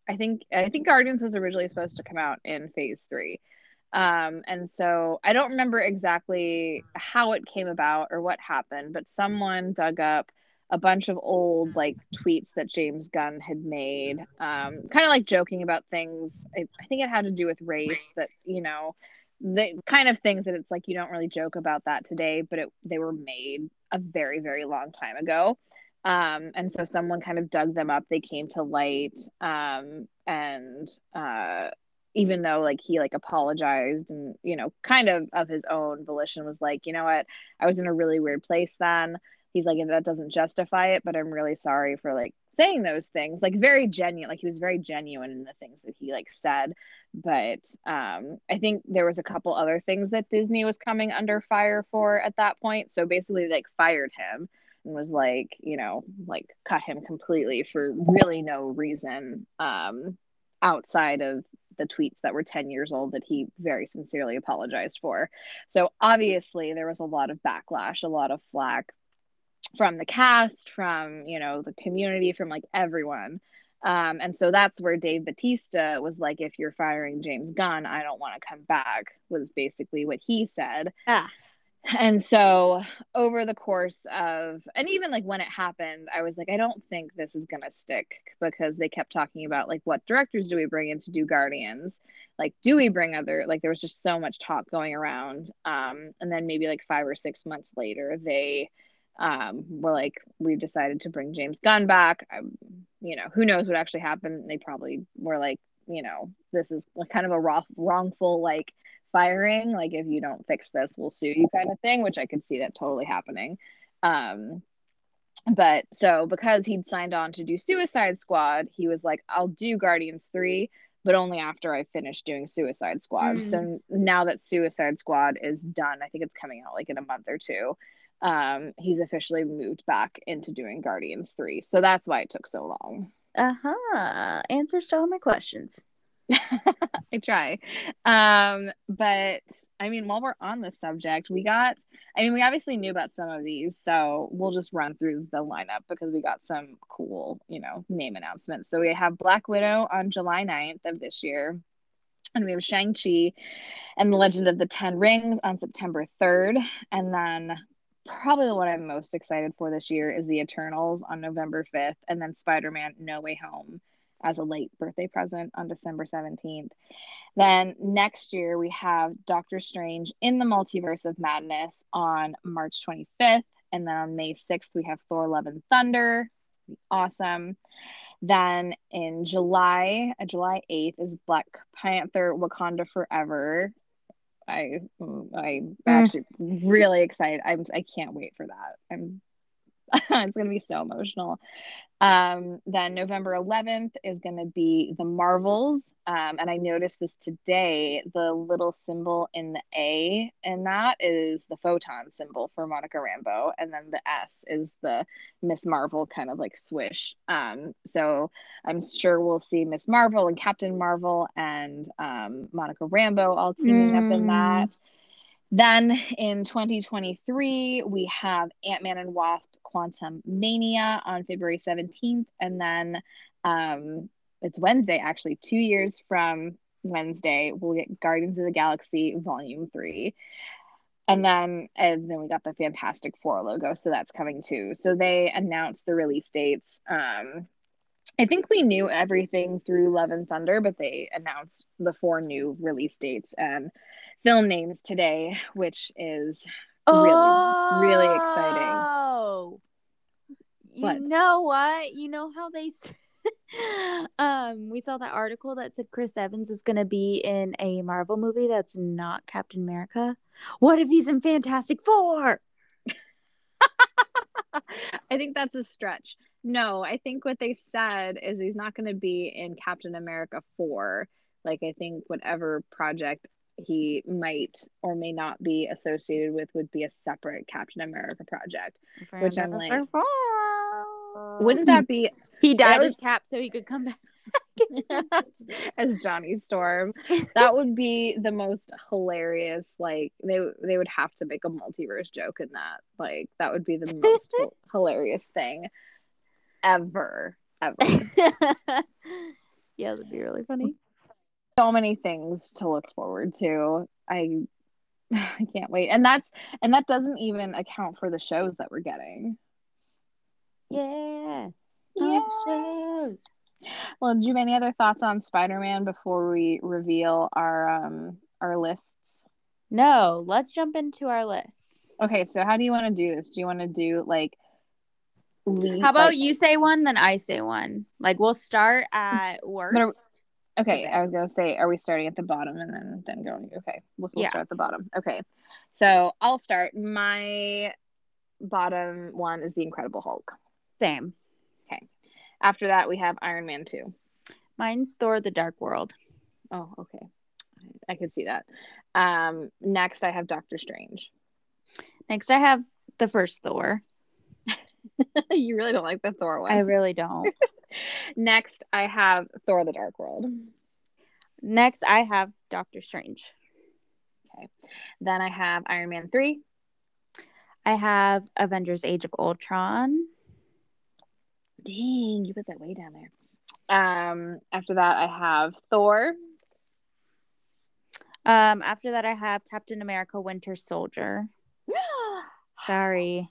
I think I think Guardians was originally supposed to come out in Phase Three, um, and so I don't remember exactly how it came about or what happened, but someone dug up a bunch of old like tweets that James Gunn had made, um, kind of like joking about things. I, I think it had to do with race that you know, the kind of things that it's like you don't really joke about that today, but it they were made a very very long time ago. Um, and so someone kind of dug them up. They came to light, um, and uh, even though like he like apologized and you know kind of of his own volition was like you know what I was in a really weird place then he's like that doesn't justify it but i'm really sorry for like saying those things. Like very genuine like he was very genuine in the things that he like said. But um i think there was a couple other things that disney was coming under fire for at that point. So basically like fired him and was like you know like cut him completely for really no reason um outside of the tweets that were 10 years old that he very sincerely apologized for. So obviously there was a lot of backlash, a lot of flack from the cast, from, you know, the community, from like everyone. Um, and so that's where Dave Batista was like, if you're firing James Gunn, I don't want to come back, was basically what he said. Ah. And so over the course of, and even like when it happened, I was like, I don't think this is going to stick because they kept talking about like, what directors do we bring in to do Guardians? Like, do we bring other, like, there was just so much talk going around. Um, and then maybe like five or six months later, they, um, were like, we've decided to bring James Gunn back. I, you know, who knows what actually happened? They probably were like, you know, this is kind of a wrong, wrongful like firing. Like, if you don't fix this, we'll sue you, kind of thing. Which I could see that totally happening. Um, but so because he'd signed on to do Suicide Squad, he was like, I'll do Guardians three, but only after I finish doing Suicide Squad. Mm. So now that Suicide Squad is done, I think it's coming out like in a month or two um he's officially moved back into doing guardians 3 so that's why it took so long. Uh-huh. Answers to all my questions. I try. Um but i mean while we're on the subject we got i mean we obviously knew about some of these so we'll just run through the lineup because we got some cool you know name announcements. So we have black widow on july 9th of this year and we have Shang-Chi and the Legend of the Ten Rings on September 3rd. And then probably the one I'm most excited for this year is the Eternals on November 5th, and then Spider Man No Way Home as a late birthday present on December 17th. Then next year, we have Doctor Strange in the Multiverse of Madness on March 25th. And then on May 6th, we have Thor Love and Thunder. Awesome. Then in July, uh, July 8th is Black Panther Wakanda Forever. I mm, I'm mm. actually really excited. I'm I can't wait for that. I'm it's gonna be so emotional. Um, then November 11th is going to be the Marvels. Um, and I noticed this today the little symbol in the A, and that is the photon symbol for Monica Rambeau. And then the S is the Miss Marvel kind of like swish. Um, so I'm sure we'll see Miss Marvel and Captain Marvel and um, Monica Rambeau all teaming mm. up in that. Then in 2023, we have Ant Man and Wasp Quantumania on February 17th. And then um, it's Wednesday, actually, two years from Wednesday, we'll get Guardians of the Galaxy Volume 3. And then and then we got the Fantastic Four logo, so that's coming too. So they announced the release dates. Um, I think we knew everything through Love and Thunder, but they announced the four new release dates and film names today, which is oh, really exciting. Oh, you what? know what? You know how they. um, we saw that article that said Chris Evans is going to be in a Marvel movie that's not Captain America. What if he's in Fantastic Four? I think that's a stretch. No, I think what they said is he's not going to be in Captain America 4. Like, I think whatever project he might or may not be associated with would be a separate Captain America project, which I'm like, wouldn't that be? He died his Cap so he could come back. as Johnny Storm. That would be the most hilarious. Like they they would have to make a multiverse joke in that. Like that would be the most hilarious thing ever, ever. yeah, that'd be really funny so many things to look forward to. I I can't wait. And that's and that doesn't even account for the shows that we're getting. Yeah. Yeah. shows. Well, do you have any other thoughts on Spider-Man before we reveal our um our lists? No, let's jump into our lists. Okay, so how do you want to do this? Do you want to do like lead, How about like, you say one then I say one? Like we'll start at worst. Okay, I was gonna say, are we starting at the bottom and then then going? Okay, we'll, we'll yeah. start at the bottom. Okay, so I'll start. My bottom one is the Incredible Hulk. Same. Okay. After that, we have Iron Man two. Mine's Thor: The Dark World. Oh, okay. I could see that. Um, next, I have Doctor Strange. Next, I have the first Thor. you really don't like the Thor one. I really don't. Next, I have Thor: The Dark World. Next, I have Doctor Strange. Okay. Then I have Iron Man 3. I have Avengers Age of Ultron. Dang, you put that way down there. Um, after that, I have Thor. Um, after that, I have Captain America Winter Soldier. Sorry.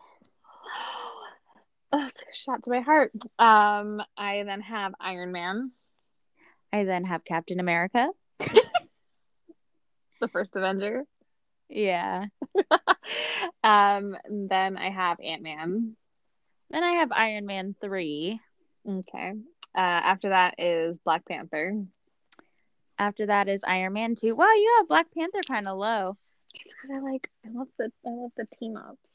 Oh, it's like a shot to my heart. Um, I then have Iron Man, I then have Captain America. the first Avenger. Yeah. um, then I have Ant Man. Then I have Iron Man 3. Okay. Uh, after that is Black Panther. After that is Iron Man 2. Wow, you have Black Panther kind of low. It's because I like I love the I love the team ups.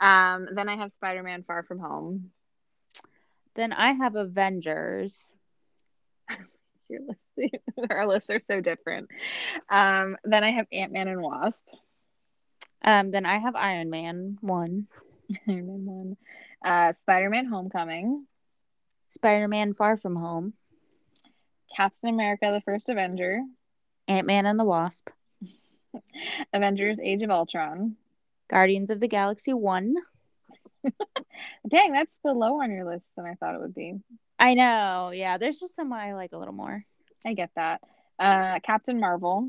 Um, then I have Spider Man Far From Home. Then I have Avengers. Your list, our lists are so different. Um, then I have Ant Man and Wasp. Um, then I have Iron Man 1. Iron Man one. Uh, Spider Man Homecoming. Spider Man Far From Home. Captain America: The First Avenger. Ant Man and the Wasp. Avengers: Age of Ultron. Guardians of the Galaxy 1. Dang, that's below on your list than I thought it would be. I know. Yeah, there's just some I like a little more. I get that. Uh, Captain Marvel.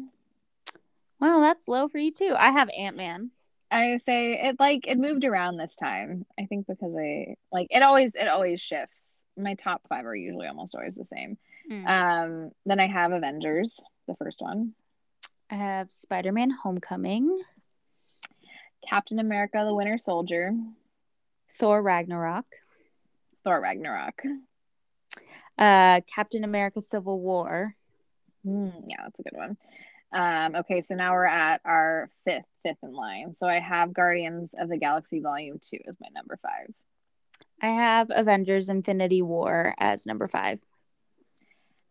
Wow, that's low for you too. I have Ant Man. I say it like it moved around this time. I think because I like it always it always shifts. My top five are usually almost always the same. Hmm. Um, then I have Avengers, the first one. I have Spider Man Homecoming, Captain America: The Winter Soldier. Thor Ragnarok, Thor Ragnarok. uh, Captain America Civil War, Mm, yeah, that's a good one. Um, okay, so now we're at our fifth, fifth in line. So I have Guardians of the Galaxy Volume Two as my number five. I have Avengers Infinity War as number five.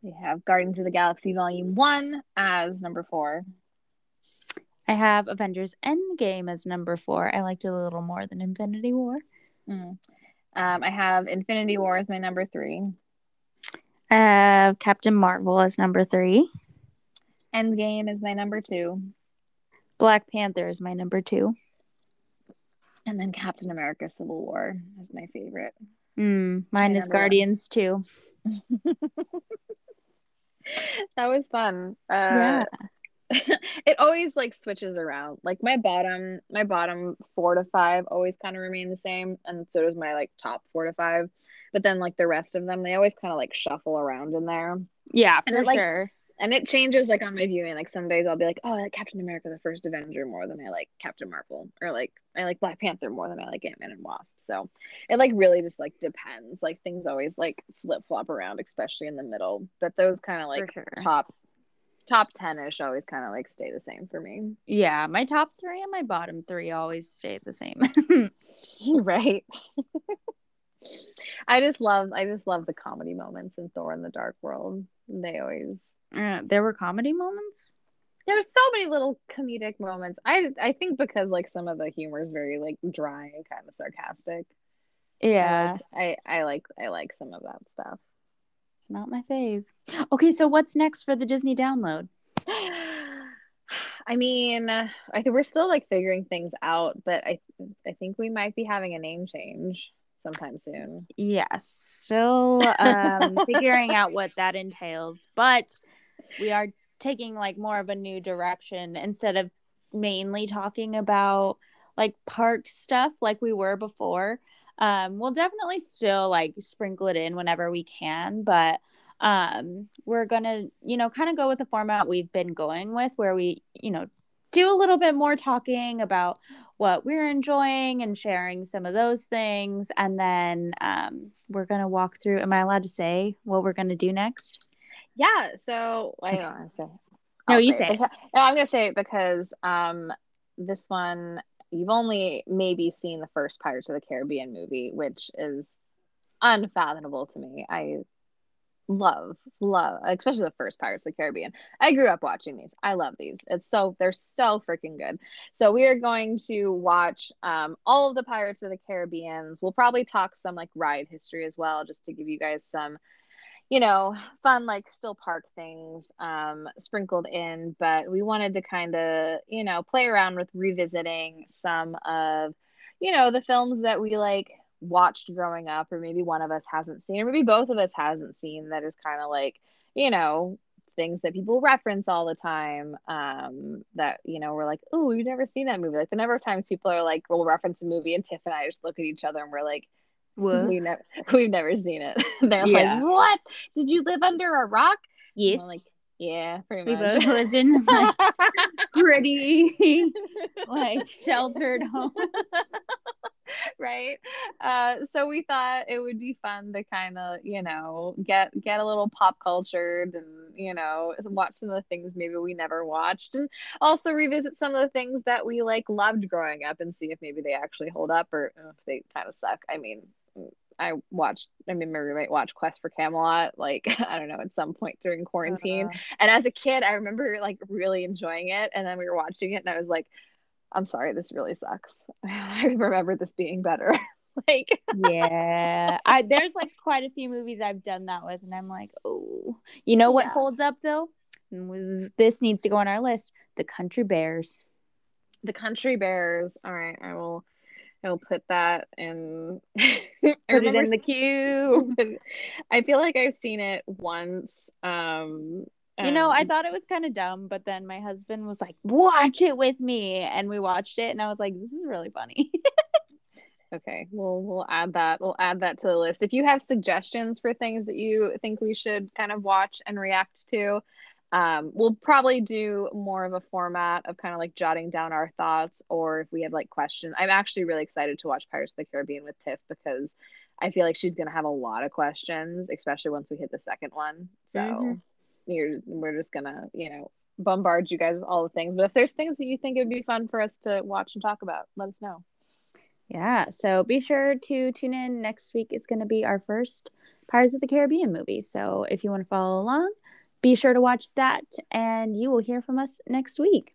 We have Guardians of the Galaxy Volume One as number four. I have Avengers Endgame as number four. I liked it a little more than Infinity War. Mm. Um, I have Infinity War as my number three. I have Captain Marvel as number three. Endgame is my number two. Black Panther is my number two. And then Captain America Civil War is my favorite. Mm, mine My is number one. Guardians too. that was fun. Uh, Yeah. it always like switches around. Like my bottom, my bottom four to five always kind of remain the same, and so does my like top four to five. But then like the rest of them, they always kind of like shuffle around in there, Yeah, And for it, like, sure. and it changes like on my viewing. Like some days I'll be like, oh, I like Captain America: The First Avenger more than I like Captain Marvel, or like I like Black Panther more than I like Ant Man and Wasp. So it like really just like depends. Like things always like flip flop around, especially in the middle. But those kind of like sure. top top 10 ish always kind of like stay the same for me. Yeah, my top three and my bottom three always stay the same. right. I just love I just love the comedy moments in Thor in the Dark World. They always Uh, there were comedy moments. there's so many little comedic moments. I I think because like some of the humor is very like dry and kind of sarcastic. I Yeah, like- I I like I like some of that stuff. It's not my fave. Okay, so what's next for the Disney download? I mean, I think we're still like figuring things out, but I I think we might be having a name change sometime soon. Yes, still um, figuring out what that entails, but we are taking like more of a new direction instead of mainly talking about like park stuff like we were before. Um, we'll definitely still like sprinkle it in whenever we can, but um, we're gonna, you know, kind of go with the format we've been going with, where we, you know, do a little bit more talking about what we're enjoying and sharing some of those things. And then um, we're going to walk through. Am I allowed to say what we're going to do next? Yeah, so don't want say. No, I'll you say it. because- no, I'm gonna say it because um this one you've only maybe seen the first Pirates of the Caribbean movie, which is unfathomable to me. I love, love, especially the first Pirates of the Caribbean. I grew up watching these. I love these. It's so they're so freaking good. So we are going to watch um all of the Pirates of the Caribbeans. We'll probably talk some like ride history as well, just to give you guys some you know, fun like still park things um, sprinkled in, but we wanted to kind of, you know, play around with revisiting some of, you know, the films that we like watched growing up, or maybe one of us hasn't seen, or maybe both of us hasn't seen. That is kind of like, you know, things that people reference all the time um that you know we're like oh we've never seen that movie like the number of times people are like we'll reference a movie and tiff and i just look at each other and we're like what? We never we've never seen it. They're yeah. like, "What? Did you live under a rock?" Yes. like, yeah, pretty we much. both lived in like gritty, like sheltered homes. right. Uh, so we thought it would be fun to kind of, you know, get get a little pop cultured and you know watch some of the things maybe we never watched, and also revisit some of the things that we like loved growing up and see if maybe they actually hold up or if they kind of suck. I mean, I watched, I mean, my roommate watched Quest for Camelot, like, I don't know, at some point during quarantine. Uh, and as a kid, I remember like really enjoying it. And then we were watching it and I was like, I'm sorry, this really sucks. I remember this being better. like, yeah, I, there's like quite a few movies I've done that with. And I'm like, oh, you know what yeah. holds up though? This needs to go on our list The Country Bears. The Country Bears. All right, I will I'll put that in. put it in the queue. I feel like I've seen it once. Um, you know, I thought it was kind of dumb, but then my husband was like, "Watch it with me," and we watched it, and I was like, "This is really funny." okay, we'll we'll add that. We'll add that to the list. If you have suggestions for things that you think we should kind of watch and react to, um, we'll probably do more of a format of kind of like jotting down our thoughts or if we have like questions i'm actually really excited to watch pirates of the caribbean with tiff because i feel like she's going to have a lot of questions especially once we hit the second one so mm-hmm. you're, we're just going to you know bombard you guys with all the things but if there's things that you think it would be fun for us to watch and talk about let us know yeah, so be sure to tune in next week. It's going to be our first Pirates of the Caribbean movie. So if you want to follow along, be sure to watch that, and you will hear from us next week.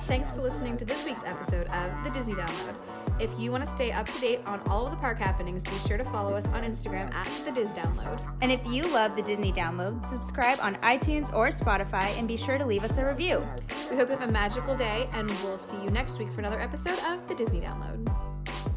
Thanks for listening to this week's episode of The Disney Download. If you want to stay up to date on all of the park happenings, be sure to follow us on Instagram at The Diz Download. And if you love The Disney Download, subscribe on iTunes or Spotify and be sure to leave us a review. We hope you have a magical day, and we'll see you next week for another episode of The Disney Download.